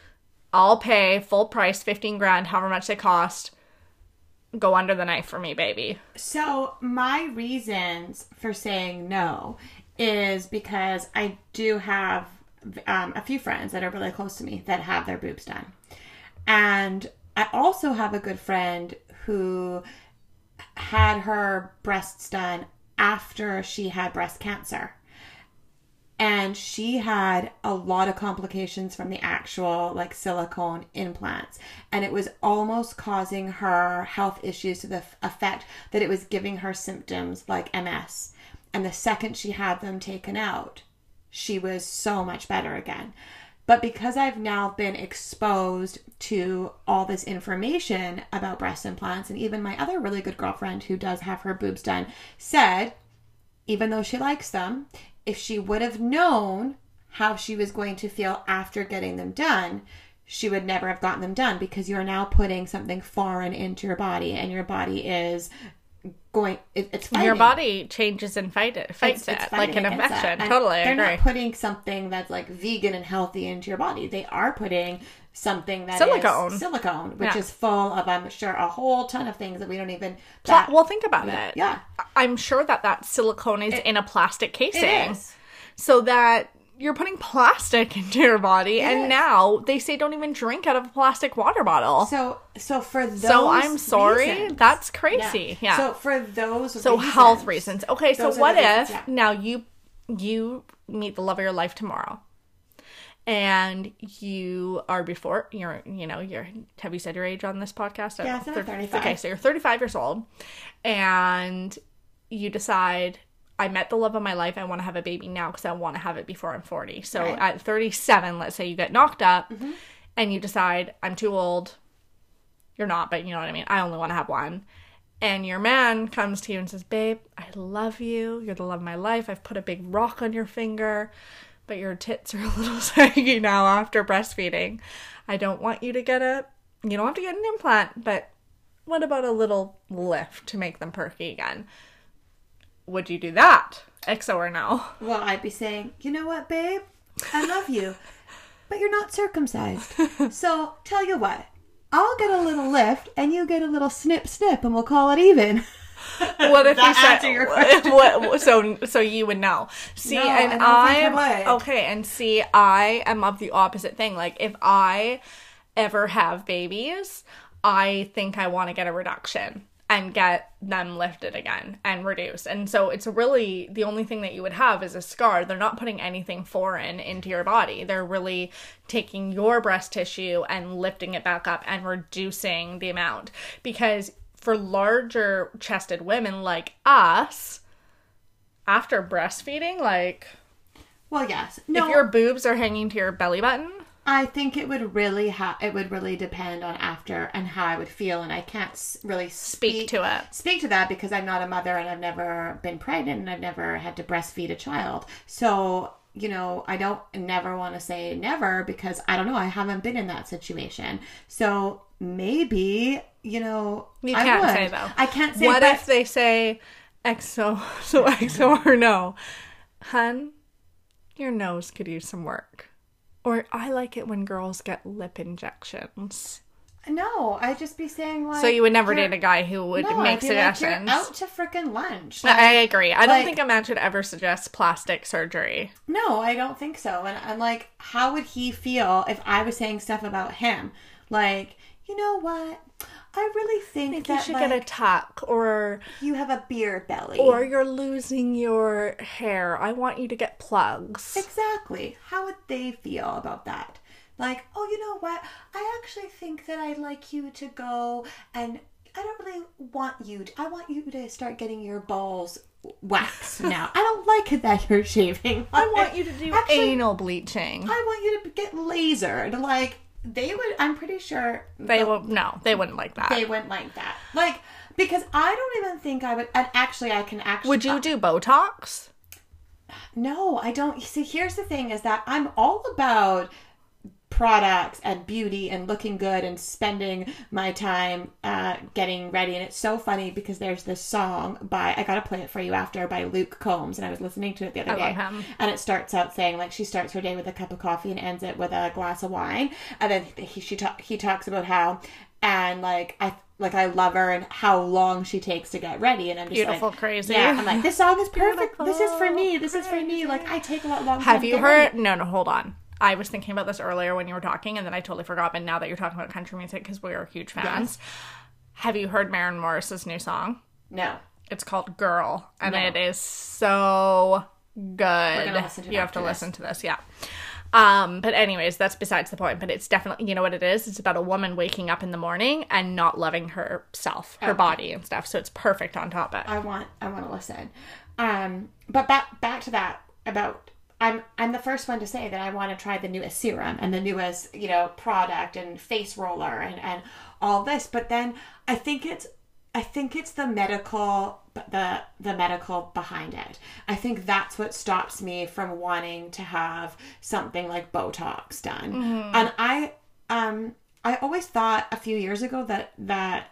Speaker 2: I'll pay full price, fifteen grand, however much they cost. Go under the knife for me, baby.
Speaker 3: So my reasons for saying no is because I do have um, a few friends that are really close to me that have their boobs done, and I also have a good friend who had her breasts done after she had breast cancer. And she had a lot of complications from the actual like silicone implants. And it was almost causing her health issues to the effect that it was giving her symptoms like MS. And the second she had them taken out, she was so much better again. But because I've now been exposed to all this information about breast implants, and even my other really good girlfriend who does have her boobs done said, even though she likes them, if she would have known how she was going to feel after getting them done, she would never have gotten them done because you're now putting something foreign into your body and your body is going it, it's fighting.
Speaker 2: Your body changes and fight it, fights
Speaker 3: It's- it's
Speaker 2: it like an infection. Totally
Speaker 3: they're
Speaker 2: agree.
Speaker 3: not putting something that's like vegan and healthy into your body they are putting something that is
Speaker 2: Silicone.
Speaker 3: silicone which
Speaker 2: Yeah.
Speaker 3: is full of i'm sure a whole ton of things that we don't even that,
Speaker 2: well, think about it.
Speaker 3: yeah
Speaker 2: I'm sure that that silicone is in a plastic casing,
Speaker 3: it
Speaker 2: so that you're putting plastic *laughs* into your body, and now they say don't even drink out of a plastic water bottle. So,
Speaker 3: So, for those, So
Speaker 2: I'm sorry,
Speaker 3: reasons-
Speaker 2: that's crazy. Yeah.
Speaker 3: So for those,
Speaker 2: So health reasons. Okay, so what if
Speaker 3: reasons, yeah.
Speaker 2: now you you meet the love of your life tomorrow, and you are before you're you know you're have you said your age on this podcast?
Speaker 3: Yeah, I said I'm 35.
Speaker 2: Okay, so you're 35 years old, and you decide. I met the love of my life. I want to have a baby now because I want to have it before I'm 40. So
Speaker 3: Right.
Speaker 2: at 37, let's say you get knocked up mm-hmm. and you decide, I'm too old. You're not, but you know what I mean. I only want to have one and your man comes to you and says, Babe, I love you. You're the love of my life. I've put a big rock on your finger, but your tits are a little *laughs* saggy now after breastfeeding. I don't want you to get a, you don't have to get an implant, but what about a little lift to make them perky again? Would you do that? XO or no?
Speaker 3: Well, I'd be saying, you know what, babe, I love you, but you're not circumcised. *laughs* so tell you what, I'll get a little lift, and you get a little snip, snip, and we'll call it even. *laughs*
Speaker 2: What if
Speaker 3: That
Speaker 2: you
Speaker 3: answer
Speaker 2: said
Speaker 3: your
Speaker 2: what, what- so so you would know. See,
Speaker 3: No,
Speaker 2: and
Speaker 3: I don't think
Speaker 2: I
Speaker 3: I would.
Speaker 2: okay, and see, I am of the opposite thing. Like if I ever have babies, I think I want to get a reduction and get them lifted again and reduced. And so it's really the only thing that you would have is a scar. They're not putting anything foreign into your body. They're really taking your breast tissue and lifting it back up and reducing the amount. Because for larger chested women like us, after breastfeeding, like
Speaker 3: Well, yes. No,
Speaker 2: if your boobs are hanging to your belly button,
Speaker 3: I think it would really ha- it would really depend on after and how I would feel, and I can't s- really
Speaker 2: speak
Speaker 3: speak,
Speaker 2: to it.
Speaker 3: speak to that because I'm not a mother and I've never been pregnant and I've never had to breastfeed a child. So, you know, I don't never want to say never because I don't know, I haven't been in that situation. So maybe, you know,
Speaker 2: You
Speaker 3: I
Speaker 2: can't
Speaker 3: would.
Speaker 2: say though.
Speaker 3: I can't say
Speaker 2: What
Speaker 3: but
Speaker 2: if they say XO, *laughs* so XO or no? Hun, your nose could use some work. Or I like it when girls get lip injections.
Speaker 3: no, I'd just be saying like
Speaker 2: So you would never date a guy who would
Speaker 3: no,
Speaker 2: make
Speaker 3: I'd be like,
Speaker 2: suggestions.
Speaker 3: you're out to freaking lunch.
Speaker 2: I agree. I don't think a man should ever suggest plastic surgery.
Speaker 3: No, I don't think so. And I'm like, how would he feel if I was saying stuff about him? Like, you know what? I really think,
Speaker 2: I think you
Speaker 3: that
Speaker 2: should
Speaker 3: like,
Speaker 2: get a tuck or
Speaker 3: you have a beer belly.
Speaker 2: or you're losing your hair. I want you to get plugs.
Speaker 3: exactly. How would they feel about that? Like, oh, you know what? I actually think that I'd like you to go and I don't really want you. To, I want you to start getting your balls waxed *laughs* now. I don't like it that you're shaving.
Speaker 2: I want you to do
Speaker 3: Actually,
Speaker 2: anal bleaching.
Speaker 3: I want you to get lasered. Like they would. I'm pretty sure
Speaker 2: They will no, they wouldn't like that.
Speaker 3: they wouldn't like that. Like because I don't even think I would. And actually, I can actually.
Speaker 2: Would you uh, do Botox?
Speaker 3: No, I don't. See, here's the thing: is that I'm all about products and beauty and looking good and spending my time uh, getting ready. And it's so funny because there's this song by I gotta play it for you after by Luke Combs, and I was listening to it the other
Speaker 2: I
Speaker 3: day. And it starts out saying like she starts her day with a cup of coffee and ends it with a glass of wine, and then he she ta- he talks about how and like I like I love her and how long she takes to get ready, and I'm just
Speaker 2: Beautiful,
Speaker 3: like,
Speaker 2: crazy.
Speaker 3: Yeah, I'm like this song is perfect. This is for me. This is for me. Like I take a lot long. time
Speaker 2: Have you
Speaker 3: get ready.
Speaker 2: heard? No, no, hold on. I was thinking about this earlier when you were talking, and then I totally forgot. But now that you're talking about country music, because we are huge fans, have you heard Maren Morris's new song?
Speaker 3: No.
Speaker 2: It's called "Girl," and
Speaker 3: No.
Speaker 2: it is so good.
Speaker 3: gonna listen to it
Speaker 2: you have to
Speaker 3: this.
Speaker 2: listen to this, yeah. Um, but anyways, that's besides the point. But it's definitely, you know what it is? It's about a woman waking up in the morning and not loving herself, her body and stuff. So it's perfect on topic.
Speaker 3: I want I want to listen. Um, but back back to that about I'm I'm the first one to say that I want to try the newest serum and the newest you know product and face roller and and all this. But then I think it's I think it's the medical the the medical behind it. I think that's what stops me from wanting to have something like Botox done. And I um I always thought a few years ago that that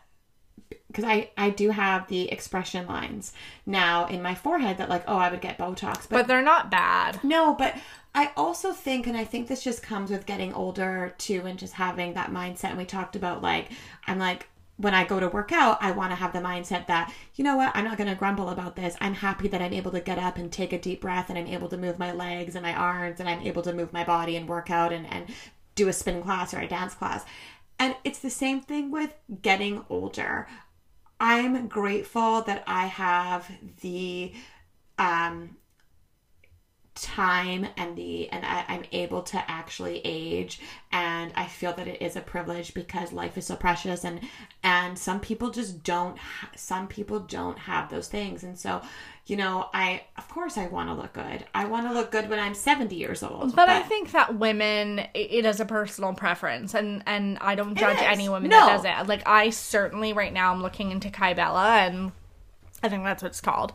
Speaker 3: because I I do have the expression lines now in my forehead that like oh I would get Botox, but,
Speaker 2: but they're not bad.
Speaker 3: no, but I also think, and I think this just comes with getting older too, and just having that mindset. And we talked about like I'm like when I go to work out, I want to have the mindset that, you know what, I'm not going to grumble about this. I'm happy that I'm able to get up and take a deep breath and I'm able to move my legs and my arms and I'm able to move my body and work out and, and do a spin class or a dance class. And it's the same thing with getting older. I'm grateful that I have the um, time and the and I, I'm able to actually age. And I feel that it is a privilege because life is so precious. And and some people just don't ha- some people don't have those things. And so you know I of course I want to look good. I want to look good when I'm 70 years old.
Speaker 2: But I think that women, it is a personal preference, and and I don't judge any woman
Speaker 3: No.
Speaker 2: that does it. Like I certainly right now I'm looking into Kybella, and I think that's what it's called,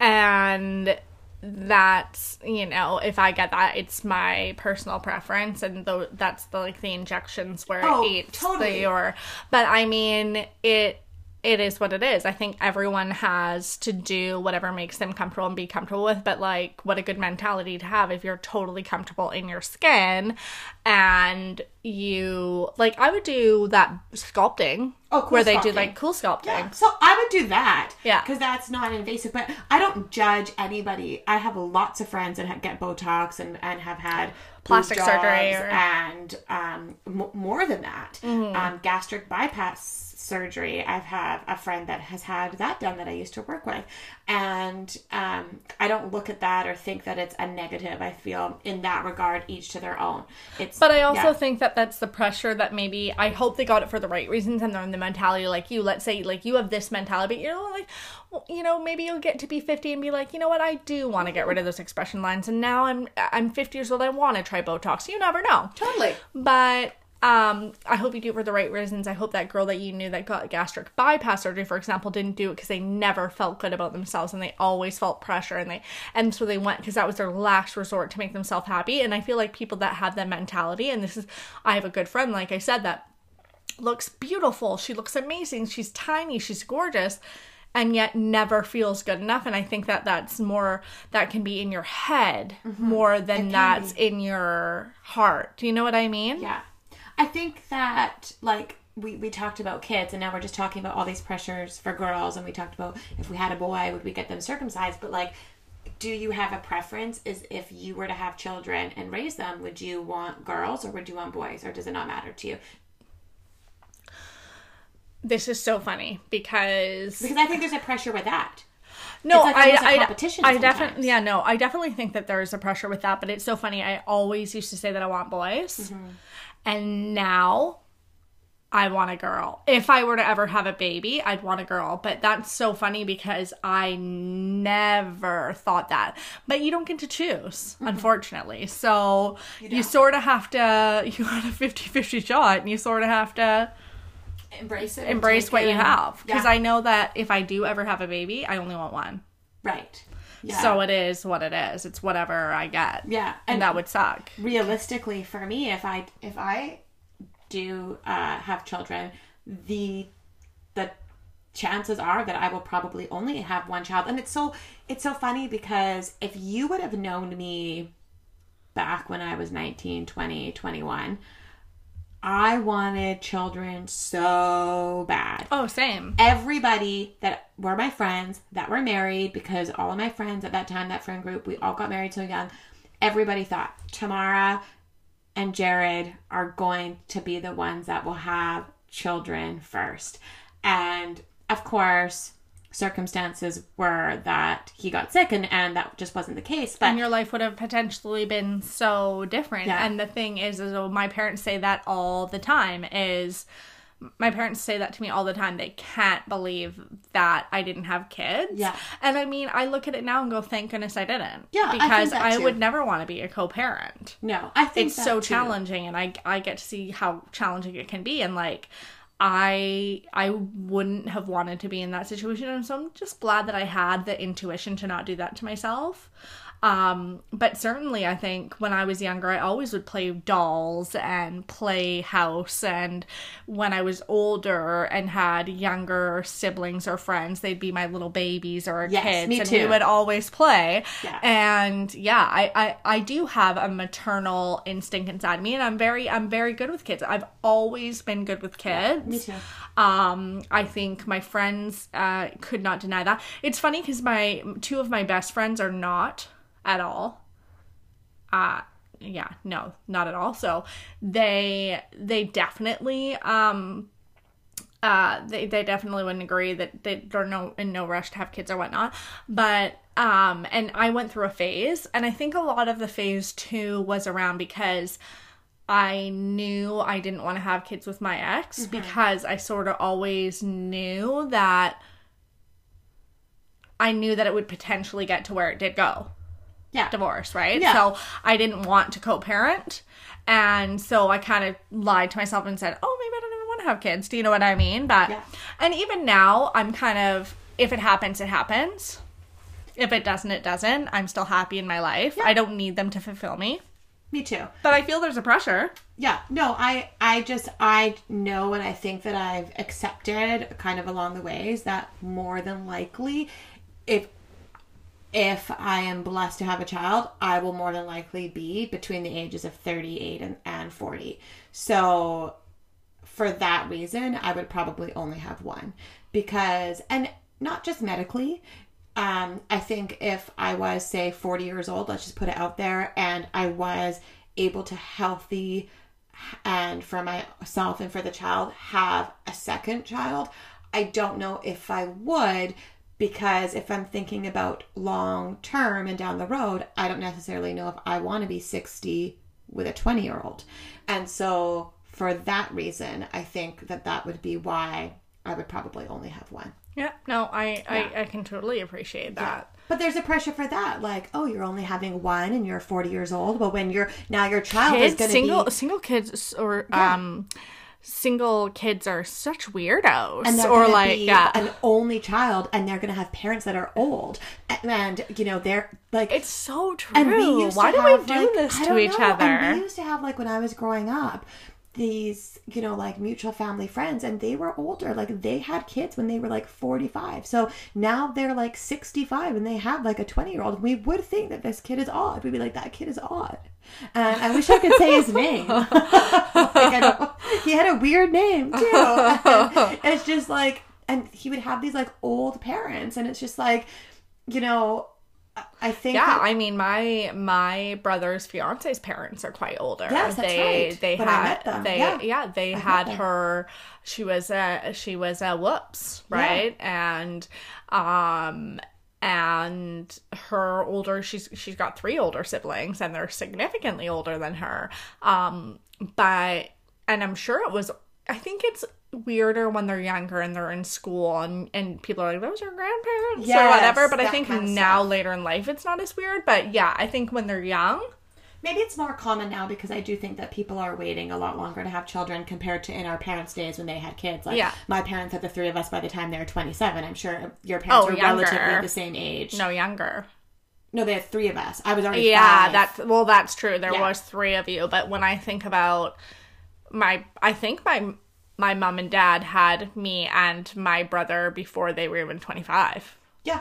Speaker 2: and that's you know if I get that, it's my personal preference, and though that's the like the injections where
Speaker 3: Oh,
Speaker 2: it eats
Speaker 3: totally.
Speaker 2: the or, but I mean it. It is what it is. I think everyone has to do whatever makes them comfortable and be comfortable with, but like, what a good mentality to have if you're totally comfortable in your skin and you, like, I would do that sculpting
Speaker 3: Oh, cool
Speaker 2: where they do like cool sculpting.
Speaker 3: Yeah, so I would do that.
Speaker 2: Yeah.
Speaker 3: because that's not invasive. But I don't judge anybody. I have lots of friends that ha- get Botox and and have had
Speaker 2: Plastic surgery or-
Speaker 3: and um m- more than that,
Speaker 2: Mm-hmm.
Speaker 3: um gastric bypass surgery. I've had a friend that has had that done that I used to work with, and um I don't look at that or think that it's a negative. I feel in that regard, each to their own. It's
Speaker 2: But I also
Speaker 3: yeah.
Speaker 2: think that that's the pressure that maybe I hope they got it for the right reasons and they're in the mentality like you. Let's say like you have this mentality, but you know like well, you know maybe you'll get to be fifty and be like, you know what, I do want to get rid of those expression lines, and now I'm I'm fifty years old. I want to try Botox. You never know.
Speaker 3: totally.
Speaker 2: But um, I hope you do it for the right reasons. I hope that girl that you knew that got gastric bypass surgery, for example, didn't do it because they never felt good about themselves and they always felt pressure and they and so they went because that was their last resort to make themselves happy. And I feel like people that have that mentality, and this is, I have a good friend, like I said, that looks beautiful. She looks amazing. She's tiny. She's gorgeous. And yet never feels good enough. And I think that that's more, that can be in your head more than that's in your heart. Do you know what I mean?
Speaker 3: Yeah. I think that like we, we talked about kids and now we're just talking about all these pressures for girls and we talked about if we had a boy would we get them circumcised? But like do you have a preference? Is if you were to have children and raise them would you want girls or would you want boys or does it not matter to you?
Speaker 2: This is so funny because
Speaker 3: because I think there's a pressure with that.
Speaker 2: No,
Speaker 3: like
Speaker 2: I, I, I definitely, yeah, no, I definitely think that there is a pressure with that, but it's so funny. I always used to say that I want boys,
Speaker 3: Mm-hmm.
Speaker 2: And now I want a girl. If I were to ever have a baby, I'd want a girl, but that's so funny because I never thought that. But you don't get to choose,
Speaker 3: Mm-hmm.
Speaker 2: unfortunately. So you, sort of have to, *laughs* you got a 50 50 shot, and you sort of have to
Speaker 3: embrace it
Speaker 2: embrace what you have. Because
Speaker 3: yeah.
Speaker 2: I know that if I do ever have a baby, I only want one.
Speaker 3: right yeah
Speaker 2: So it is what it is. It's whatever I get.
Speaker 3: yeah
Speaker 2: And that would suck.
Speaker 3: realistically for me if i if i do uh, have children the the chances are that i will probably only have one child and it's so it's so funny because if you would have known me back when i was 19 20 21 i wanted children so bad
Speaker 2: Oh, same.
Speaker 3: everybody that were my friends that were married because all of my friends at that time that friend group we all got married so young everybody thought tamara and jared are going to be the ones that will have children first and of course circumstances were that he got sick and, and that just wasn't the case but
Speaker 2: And your life would have potentially been so different.
Speaker 3: Yeah.
Speaker 2: And the thing is, is my parents say that all the time. Is my parents say that to me all the time. They can't believe that I didn't have kids.
Speaker 3: Yeah.
Speaker 2: And I mean, I look at it now and go, thank goodness I didn't.
Speaker 3: Yeah, I
Speaker 2: Because I,
Speaker 3: too.
Speaker 2: would never want to be a co-parent.
Speaker 3: no i think
Speaker 2: it's so
Speaker 3: too.
Speaker 2: challenging and I I get to see how challenging it can be and like I I wouldn't have wanted to be in that situation and so I'm just glad that I had the intuition to not do that to myself. Um but certainly I think when I was younger I always would play dolls and play house and when I was older and had younger siblings or friends they'd be my little babies or
Speaker 3: Yes,
Speaker 2: kids
Speaker 3: me
Speaker 2: and
Speaker 3: too.
Speaker 2: we would always play.
Speaker 3: Yeah.
Speaker 2: And yeah, I, I I do have a maternal instinct inside me and I'm very I'm very good with kids. I've always been good with kids.
Speaker 3: Me too.
Speaker 2: Um, I think my friends uh, could not deny that. It's funny because my two of my best friends are not at all. Uh yeah, no, not at all. So they they definitely um uh they, they definitely wouldn't agree that they, they're no in no rush to have kids or whatnot but um and i went through a phase and i think a lot of the phase two was around because i knew i didn't want to have kids with my ex because i sort of always knew that i knew that it would potentially get to where it did go
Speaker 3: Yeah.
Speaker 2: divorce, right?
Speaker 3: Yeah.
Speaker 2: So I didn't want to co-parent. And so I kind of lied to myself and said, "Oh, maybe I don't even want to have kids." Do you know what I mean? But
Speaker 3: Yeah.
Speaker 2: and even now, I'm kind of if it happens, it happens. If it doesn't, it doesn't. I'm still happy in my life. I don't need them to fulfill me.
Speaker 3: Me too.
Speaker 2: But I feel there's a pressure.
Speaker 3: Yeah, no, I I just I know and I think that I've accepted kind of along the ways that more than likely if if I am blessed to have a child, I will more than likely be between the ages of 38 and, and 40. So for that reason, I would probably only have one because, and not just medically. Um, I think if I was, say, 40 years old, let's just put it out there, and I was able to healthy and for myself and for the child have a second child, I don't know if I would because if I'm thinking about long term and down the road, I don't necessarily know if I want to be 60 with a 20 year old. And so for that reason, I think that that would be why I would probably only have one.
Speaker 2: Yeah, no, I I, I can totally appreciate that.
Speaker 3: But there's a pressure for that, like, oh, you're only having one, and you're 40 years old. Well, when you're now your child is going to
Speaker 2: single
Speaker 3: be
Speaker 2: single kids or um single kids are such weirdos
Speaker 3: and they're
Speaker 2: or
Speaker 3: gonna
Speaker 2: like
Speaker 3: be
Speaker 2: yeah.
Speaker 3: an only child, and they're going to have parents that are old, and, and you know they're like
Speaker 2: It's so true.
Speaker 3: And we used
Speaker 2: Why
Speaker 3: to
Speaker 2: do we do
Speaker 3: like-
Speaker 2: this to each
Speaker 3: know.
Speaker 2: other?
Speaker 3: And we used to have like when I was growing up, these you know like mutual family friends, and they were older. Like they had kids when they were like forty five. So now they're like sixty five, and they have like a twenty year old. We would think that this kid is odd. We'd be like, that kid is odd. And I wish I could say his name. *laughs* like, he had a weird name too. And *laughs* it's just like, and he would have these like old parents, and it's just like, you know. I- I think
Speaker 2: Yeah,
Speaker 3: that-
Speaker 2: I mean my my brother's fiance's parents are quite older.
Speaker 3: Yes, that's
Speaker 2: they
Speaker 3: right.
Speaker 2: they
Speaker 3: When I
Speaker 2: had
Speaker 3: met them,
Speaker 2: they
Speaker 3: yeah.
Speaker 2: they
Speaker 3: met
Speaker 2: had her she was a she was a whoops, right? And um and her older she's she's got three older siblings and they're significantly older than her. Um but and I'm sure it was I think it's weirder when they're younger and they're in school and, and people are like, those are grandparents or whatever. But I think now later in life it's not as weird. But yeah, I think when they're young,
Speaker 3: Maybe it's more common now because I do think that people are waiting a lot longer to have children compared to in our parents' days when they had kids. Like
Speaker 2: Yeah.
Speaker 3: my parents had the three of us by the time they were 27. I'm sure your parents
Speaker 2: Oh,
Speaker 3: were
Speaker 2: younger.
Speaker 3: relatively the same age.
Speaker 2: no younger.
Speaker 3: No, they had three of us. I was already
Speaker 2: Yeah,
Speaker 3: five.
Speaker 2: that's well, that's true. There
Speaker 3: Yeah.
Speaker 2: was three of you, but when I think about my, I think my my mom and dad had me and my brother before they were even twenty five.
Speaker 3: yeah.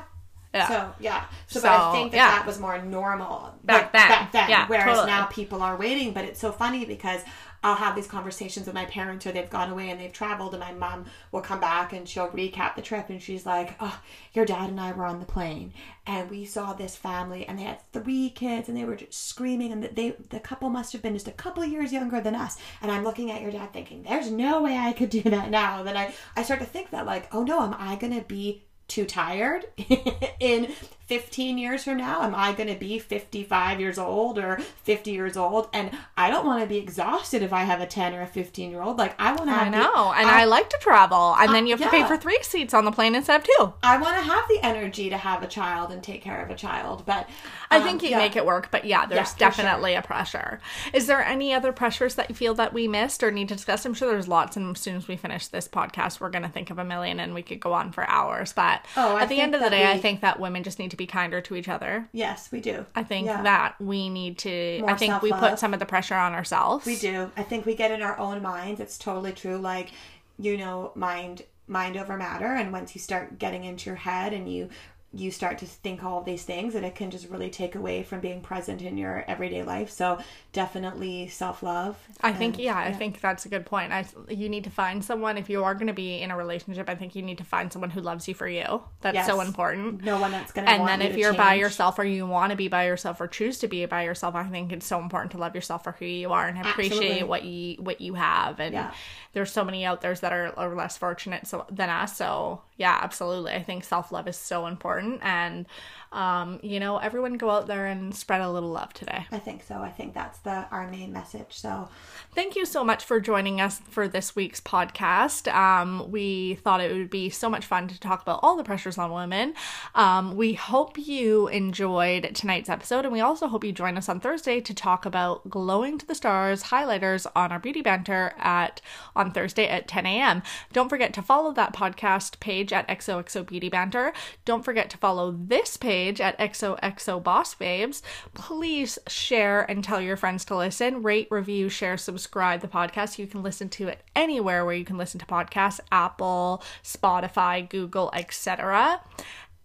Speaker 2: Yeah.
Speaker 3: So yeah, so, but I think that
Speaker 2: yeah.
Speaker 3: that was more normal
Speaker 2: Back
Speaker 3: like,
Speaker 2: then.
Speaker 3: Back then,
Speaker 2: Yeah,
Speaker 3: whereas
Speaker 2: totally.
Speaker 3: now people are waiting. But it's so funny because I'll have these conversations with my parents, or they've gone away and they've traveled, and my mom will come back and she'll recap the trip, and she's like, "Oh, your dad and I were on the plane, and we saw this family, and they had three kids, and they were just screaming, and they the couple must have been just a couple years younger than us." And I'm looking at your dad, thinking, "There's no way I could do that now." And then I I start to think that like, "Oh no, am I gonna be?" Too tired *laughs* in 15 years from now am i going to be 55 years old or 50 years old and i don't want to be exhausted if i have a 10 or a 15 year old like i want to have
Speaker 2: I
Speaker 3: the-
Speaker 2: know, and I, like to travel, and then you have to pay for three seats on the plane instead of two.
Speaker 3: I want to have the energy to have a child and take care of a child but
Speaker 2: I
Speaker 3: um,
Speaker 2: think you
Speaker 3: yeah.
Speaker 2: make it work, but yeah, there's
Speaker 3: for
Speaker 2: definitely a pressure. Is there any other pressures that you feel that we missed or need to discuss? I'm sure there's lots, and as soon as we finish this podcast, we're going to think of a million and we could go on for hours. But
Speaker 3: Oh,
Speaker 2: at the end of the day, I think that women just need to be kinder to each other.
Speaker 3: yes we do
Speaker 2: I think
Speaker 3: Yeah.
Speaker 2: that we need to,
Speaker 3: More
Speaker 2: I think we put some of the pressure on ourselves.
Speaker 3: We do. I think we get in our own minds. It's totally true. Like, you know, mind mind over matter. And once you start getting into your head and you you start to think all of these things and it can just really take away from being present in your everyday life so definitely self-love
Speaker 2: I think yeah, I think that's a good point. I you need to find someone if you are going to be in a relationship. I think you need to find someone who loves you for you. That's so important.
Speaker 3: no one that's gonna
Speaker 2: And then
Speaker 3: you
Speaker 2: if you're by yourself or you want to be by yourself or choose to be by yourself, I think it's so important to love yourself for who you are and appreciate
Speaker 3: Absolutely.
Speaker 2: what you what you have. And
Speaker 3: Yeah.
Speaker 2: there's so many out there that are, are less fortunate so, than us. So yeah, absolutely. I think self love is so important. And um, you know, everyone go out there and spread a little love today.
Speaker 3: I think so. I think that's the our main message. So
Speaker 2: Thank you so much for joining us for this week's podcast. Um, we thought it would be so much fun to talk about all the pressures on women. Um, we hope you enjoyed tonight's episode, and we also hope you join us on Thursday to talk about glowing to the stars highlighters on our beauty banter at on Thursday at 10 a.m. Don't forget to follow that podcast page at XOXO Beauty Banter. Don't forget to follow this page at XOXO Boss Babes. Please share and tell your friends to listen. Rate, review, share, subscribe the podcast. You can listen to it anywhere where you can listen to podcasts Apple, Spotify, Google, etc.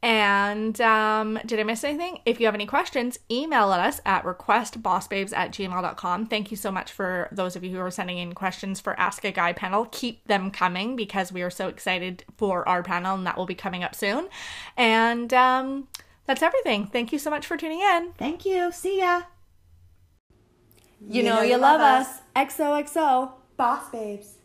Speaker 2: And um, did I miss anything? If you have any questions, email us at requestbossbabes at gmail.com. Thank you so much for those of you who are sending in questions for Ask a Guy panel. Keep them coming because we are so excited for our panel and that will be coming up soon. And um, that's everything. Thank you so much for tuning in.
Speaker 3: thank you. See ya.
Speaker 2: You, know, you love us. XOXO.
Speaker 3: Boss babes.